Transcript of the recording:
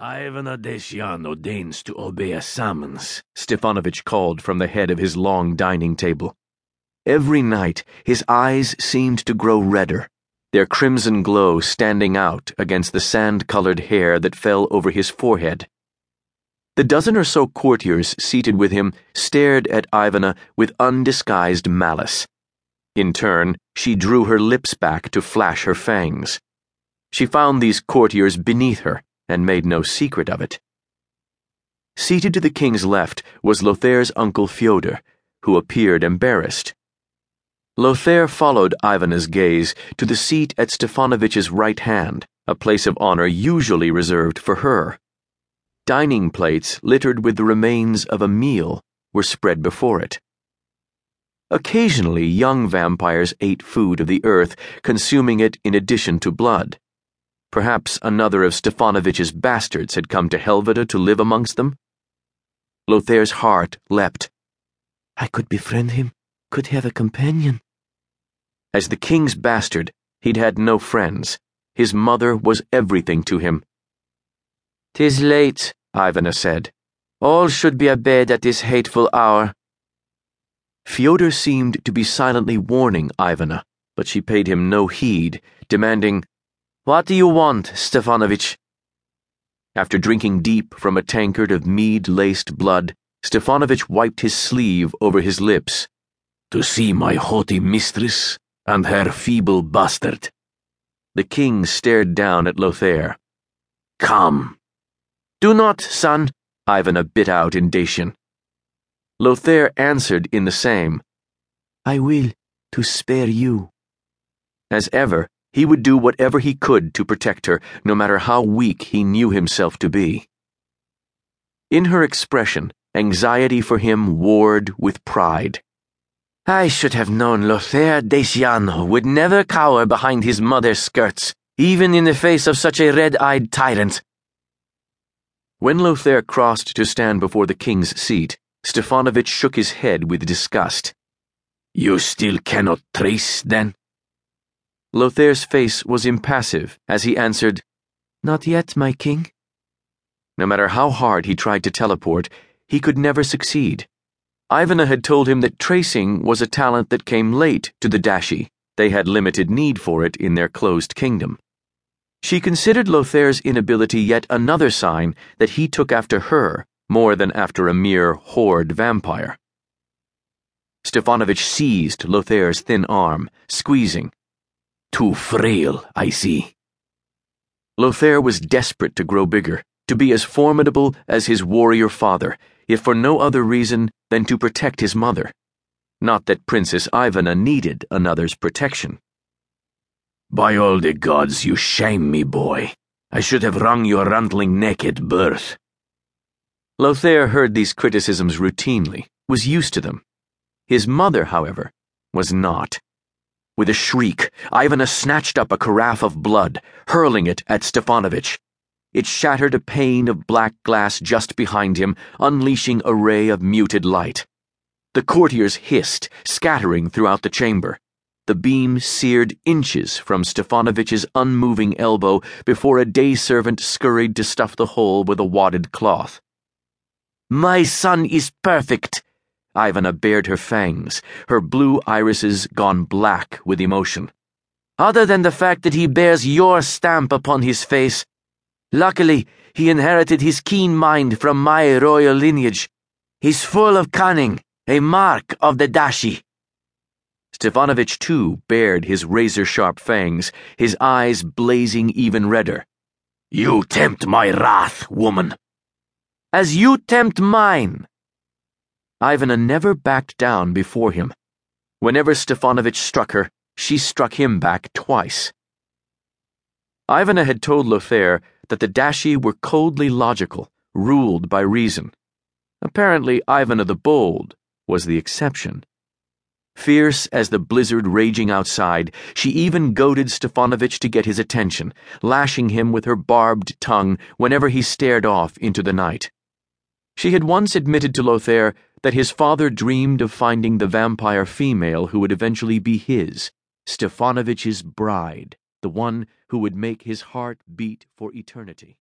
Ivana Desyan deigns to obey a summons, Stefanovich called from the head of his long dining table. Every night, his eyes seemed to grow redder, their crimson glow standing out against the sand colored hair that fell over his forehead. The dozen or so courtiers seated with him stared at Ivana with undisguised malice. In turn, she drew her lips back to flash her fangs. She found these courtiers beneath her and made no secret of it. Seated to the king's left was Lothaire's uncle Fyodor, who appeared embarrassed. Lothaire followed Ivana's gaze to the seat at Stefanovich's right hand, a place of honor usually reserved for her. Dining plates littered with the remains of a meal were spread before it. Occasionally, young vampires ate food of the earth, consuming it in addition to blood. Perhaps another of Stefanovich's bastards had come to Helvita to live amongst them? Lothaire's heart leapt. I could befriend him, could have a companion. As the king's bastard, he'd had no friends. His mother was everything to him. Tis late, Ivana said. All should be abed at this hateful hour. Fyodor seemed to be silently warning Ivana, but she paid him no heed, demanding, what do you want, Stefanovich? After drinking deep from a tankard of mead laced blood, Stefanovich wiped his sleeve over his lips. To see my haughty mistress and her feeble bastard. The king stared down at Lothaire. Come. Do not, son, Ivana bit out in Dacian. Lothaire answered in the same. I will, to spare you. As ever, he would do whatever he could to protect her, no matter how weak he knew himself to be. In her expression, anxiety for him warred with pride. I should have known Lothaire Daciano would never cower behind his mother's skirts, even in the face of such a red eyed tyrant. When Lothaire crossed to stand before the king's seat, Stefanovich shook his head with disgust. You still cannot trace, then? Lothaire's face was impassive as he answered, Not yet, my king. No matter how hard he tried to teleport, he could never succeed. Ivana had told him that tracing was a talent that came late to the Daci. They had limited need for it in their closed kingdom. She considered Lothaire's inability yet another sign that he took after her more than after a mere horde vampire. Stefanovich seized Lothaire's thin arm, squeezing. Too frail, I see. Lothaire was desperate to grow bigger, to be as formidable as his warrior father, if for no other reason than to protect his mother. Not that Princess Ivana needed another's protection. By all the gods, you shame me, boy. I should have wrung your rantling neck at birth. Lothaire heard these criticisms routinely, was used to them. His mother, however, was not. With a shriek, Ivana snatched up a carafe of blood, hurling it at Stefanovich. It shattered a pane of black glass just behind him, unleashing a ray of muted light. The courtiers hissed, scattering throughout the chamber. The beam seared inches from Stefanovich's unmoving elbow before a day servant scurried to stuff the hole with a wadded cloth. My son is perfect, Ivana bared her fangs, her blue irises gone black with emotion. Other than the fact that he bears your stamp upon his face, luckily he inherited his keen mind from my royal lineage. He's full of cunning, a mark of the Daci. Stefanovich too bared his razor sharp fangs, his eyes blazing even redder. You tempt my wrath, woman. As you tempt mine. Ivana never backed down before him. Whenever Stefanovich struck her, she struck him back twice. Ivana had told Lothaire that the Daci were coldly logical, ruled by reason. Apparently, Ivana the Bold was the exception. Fierce as the blizzard raging outside, she even goaded Stefanovich to get his attention, lashing him with her barbed tongue whenever he stared off into the night. She had once admitted to Lothaire that his father dreamed of finding the vampire female who would eventually be his, Stefanovich's bride, the one who would make his heart beat for eternity.